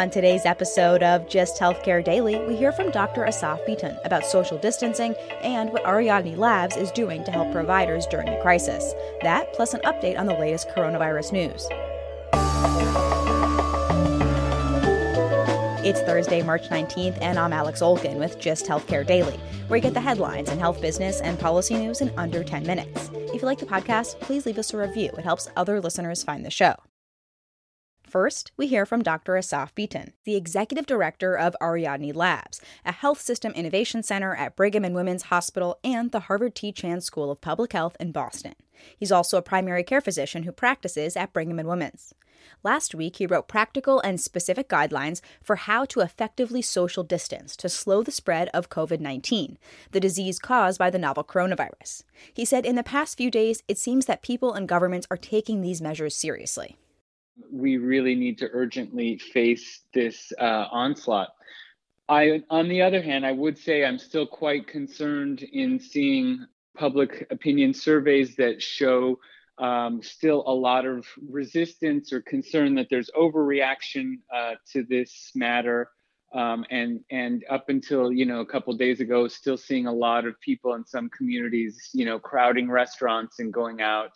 On today's episode of Gist Healthcare Daily, we hear from Dr. Asaf Bitton about social distancing and what Ariadne Labs is doing to help providers during the crisis. That, plus an update on the latest coronavirus news. It's Thursday, March 19th, and I'm Alex Olgin with Gist Healthcare Daily, where you get the headlines and health business and policy news in under 10 minutes. If you like the podcast, please leave us a review. It helps other listeners find the show. First, we hear from Dr. Asaf Bitton, the executive director of Ariadne Labs, a health system innovation center at Brigham and Women's Hospital and the Harvard T. Chan School of Public Health in Boston. He's also a primary care physician who practices at Brigham and Women's. Last week, he wrote practical and specific guidelines for how to effectively social distance to slow the spread of COVID 19, the disease caused by the novel coronavirus. He said in the past few days, it seems that people and governments are taking these measures seriously we really need to urgently face this uh, onslaught. I, on the other hand, I would say I'm still quite concerned in seeing public opinion surveys that show um, still a lot of resistance or concern that there's overreaction uh, to this matter. Um, and and up until you know a couple days ago, still seeing a lot of people in some communities, you know, crowding restaurants and going out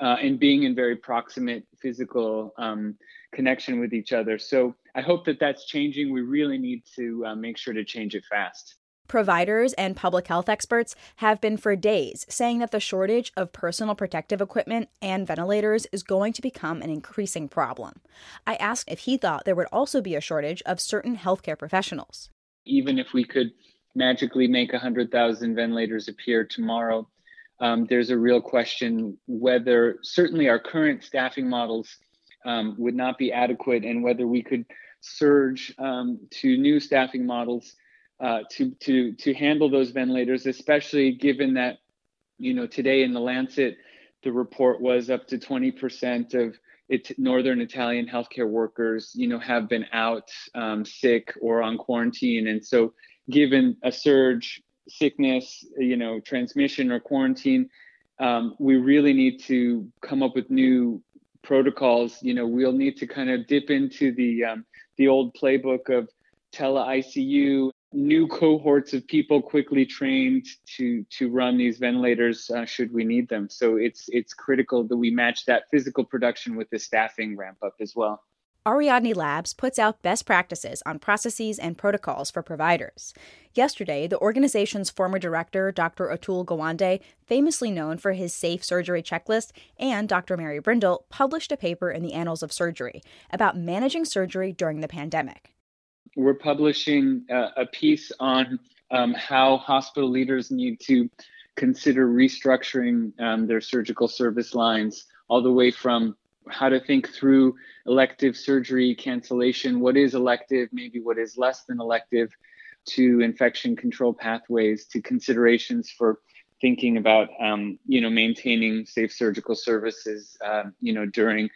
uh, and being in very proximate physical um, connection with each other. So I hope that that's changing. We really need to uh, make sure to change it fast. Providers and public health experts have been for days saying that the shortage of personal protective equipment and ventilators is going to become an increasing problem. I asked if he thought there would also be a shortage of certain healthcare professionals. Even if we could magically make 100,000 ventilators appear tomorrow, um, there's a real question whether certainly our current staffing models um, would not be adequate and whether we could surge um, to new staffing models uh, to, to, to handle those ventilators, especially given that, you know, today in the Lancet, the report was up to 20% of it, Northern Italian healthcare workers, you know, have been out um, sick or on quarantine. And so given a surge sickness, you know, transmission or quarantine, um, we really need to come up with new protocols. You know, we'll need to kind of dip into the um, the old playbook of tele ICU, new cohorts of people quickly trained to to run these ventilators uh, should we need them. So it's it's critical that we match that physical production with the staffing ramp up as well. Ariadne Labs puts out best practices on processes and protocols for providers. Yesterday, the organization's former director, Dr. Atul Gawande, famously known for his safe surgery checklist, and Dr. Mary Brindle published a paper in the Annals of Surgery about managing surgery during the pandemic. We're publishing uh, a piece on um, how hospital leaders need to consider restructuring um, their surgical service lines, all the way from how to think through elective surgery cancellation, what is elective, maybe what is less than elective, to infection control pathways, to considerations for thinking about, um, you know, maintaining safe surgical services, uh, you know, during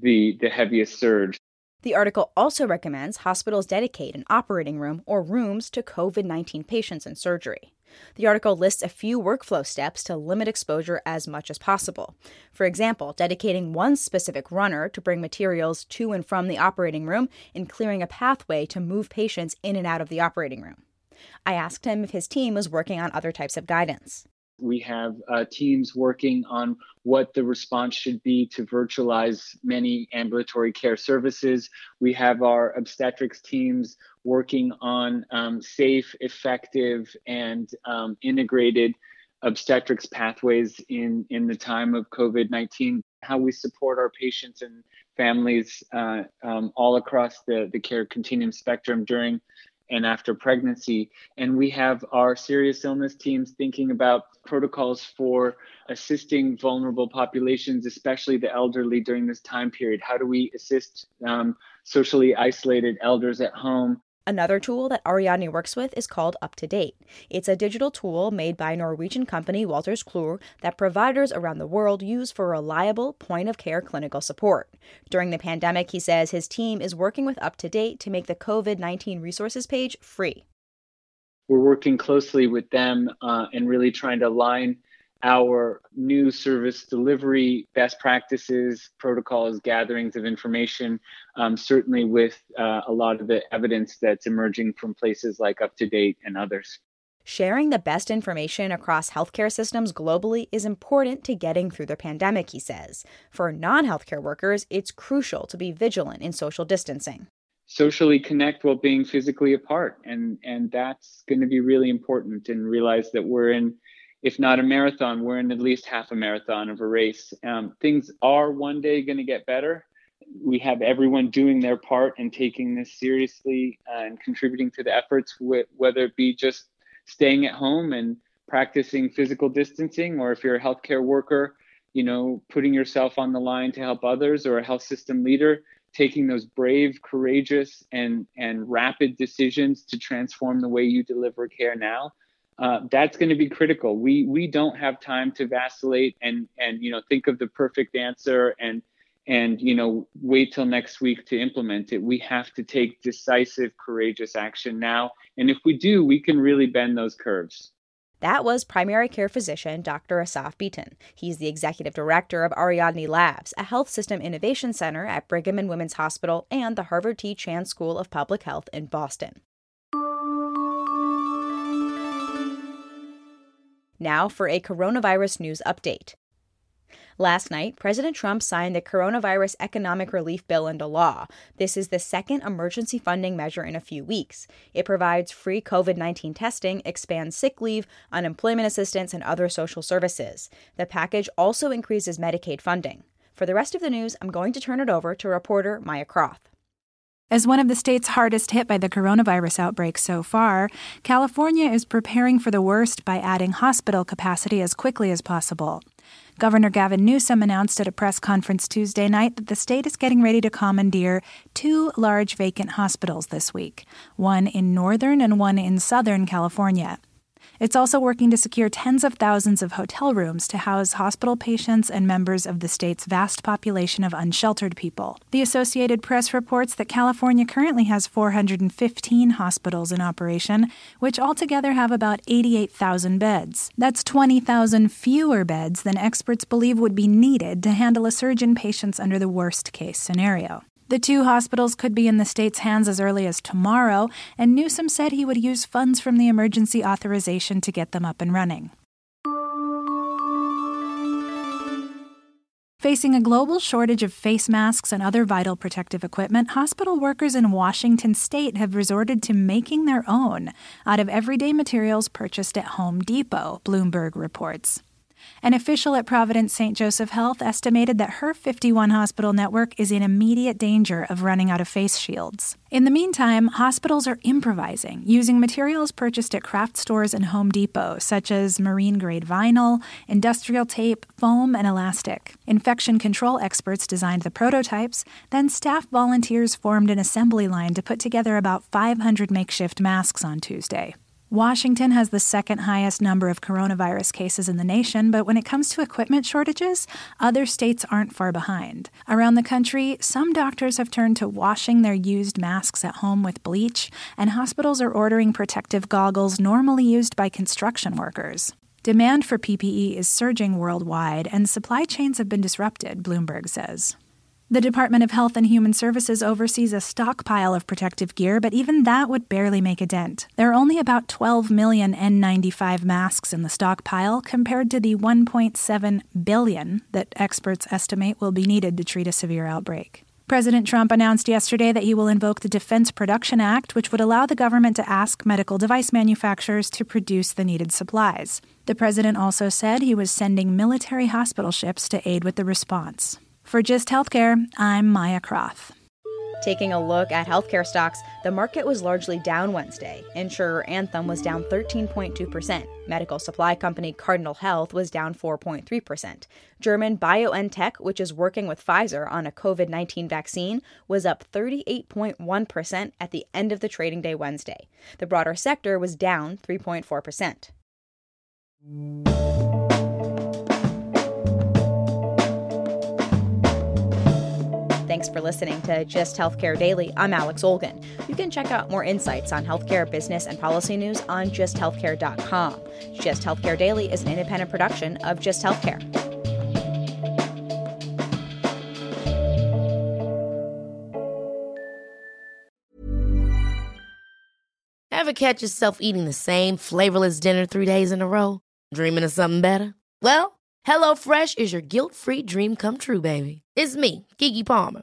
the the heaviest surge. The article also recommends hospitals dedicate an operating room or rooms to COVID 19 patients in surgery. The article lists a few workflow steps to limit exposure as much as possible. For example, dedicating one specific runner to bring materials to and from the operating room and clearing a pathway to move patients in and out of the operating room. I asked him if his team was working on other types of guidance. We have uh, teams working on what the response should be to virtualize many ambulatory care services. We have our obstetrics teams working on um, safe, effective, and um, integrated obstetrics pathways in, in the time of COVID 19, how we support our patients and families uh, um, all across the, the care continuum spectrum during and after pregnancy. And we have our serious illness teams thinking about protocols for assisting vulnerable populations, especially the elderly during this time period. How do we assist um, socially isolated elders at home? Another tool that Ariadne works with is called UpToDate. It's a digital tool made by Norwegian company Wolters Kluwer that providers around the world use for reliable point of care clinical support. During the pandemic, he says his team is working with UpToDate to make the COVID 19 resources page free. We're working closely with them uh, and really trying to align our new service delivery best practices, protocols, gatherings of information, um, certainly with uh, a lot of the evidence that's emerging from places like UpToDate and others. Sharing the best information across healthcare systems globally is important to getting through the pandemic, he says. For non healthcare workers, it's crucial to be vigilant in social distancing. Socially connect while being physically apart. And, and that's going to be really important and realize that we're in if not a marathon, we're in at least half a marathon of a race. Um, things are one day going to get better. We have everyone doing their part and taking this seriously uh, and contributing to the efforts, whether it be just staying at home and practicing physical distancing, or if you're a healthcare worker, you know, putting yourself on the line to help others, or a health system leader, taking those brave, courageous, and and rapid decisions to transform the way you deliver care now uh, that's going to be critical. We we don't have time to vacillate and and you know think of the perfect answer and and you know wait till next week to implement it. We have to take decisive, courageous action now. And if we do, we can really bend those curves. That was primary care physician Dr. Asaf Bitton. He's the executive director of Ariadne Labs, a health system innovation center at Brigham and Women's Hospital and the Harvard T. Chan School of Public Health in Boston. Now for a coronavirus news update. Last night, President Trump signed the Coronavirus Economic Relief Bill into law. This is the second emergency funding measure in a few weeks. It provides free COVID 19 testing, expands sick leave, unemployment assistance, and other social services. The package also increases Medicaid funding. For the rest of the news, I'm going to turn it over to reporter Maya Croth. As one of the states hardest hit by the coronavirus outbreak so far, California is preparing for the worst by adding hospital capacity as quickly as possible. Governor Gavin Newsom announced at a press conference Tuesday night that the state is getting ready to commandeer two large vacant hospitals this week, one in northern and one in southern California. It's also working to secure tens of thousands of hotel rooms to house hospital patients and members of the state's vast population of unsheltered people. The Associated Press reports that California currently has 415 hospitals in operation, which altogether have about 88,000 beds. That's 20,000 fewer beds than experts believe would be needed to handle a surge in patients under the worst case scenario. The two hospitals could be in the state's hands as early as tomorrow, and Newsom said he would use funds from the emergency authorization to get them up and running. Facing a global shortage of face masks and other vital protective equipment, hospital workers in Washington state have resorted to making their own out of everyday materials purchased at Home Depot, Bloomberg reports. An official at Providence St. Joseph Health estimated that her 51 hospital network is in immediate danger of running out of face shields. In the meantime, hospitals are improvising, using materials purchased at craft stores and Home Depot, such as marine grade vinyl, industrial tape, foam, and elastic. Infection control experts designed the prototypes, then staff volunteers formed an assembly line to put together about 500 makeshift masks on Tuesday. Washington has the second highest number of coronavirus cases in the nation, but when it comes to equipment shortages, other states aren't far behind. Around the country, some doctors have turned to washing their used masks at home with bleach, and hospitals are ordering protective goggles normally used by construction workers. Demand for PPE is surging worldwide, and supply chains have been disrupted, Bloomberg says. The Department of Health and Human Services oversees a stockpile of protective gear, but even that would barely make a dent. There are only about 12 million N95 masks in the stockpile compared to the 1.7 billion that experts estimate will be needed to treat a severe outbreak. President Trump announced yesterday that he will invoke the Defense Production Act, which would allow the government to ask medical device manufacturers to produce the needed supplies. The president also said he was sending military hospital ships to aid with the response. For Gist Healthcare, I'm Maya Croth. Taking a look at healthcare stocks, the market was largely down Wednesday. Insurer Anthem was down 13.2%. Medical supply company Cardinal Health was down 4.3%. German BioNTech, which is working with Pfizer on a COVID 19 vaccine, was up 38.1% at the end of the trading day Wednesday. The broader sector was down 3.4%. For listening to Gist Healthcare Daily. I'm Alex Olgin. You can check out more insights on healthcare, business, and policy news on gisthealthcare.com. Gist Healthcare Daily is an independent production of Gist Healthcare. Ever catch yourself eating the same flavorless dinner three days in a row? Dreaming of something better? Well, HelloFresh is your guilt free dream come true, baby. It's me, Keke Palmer.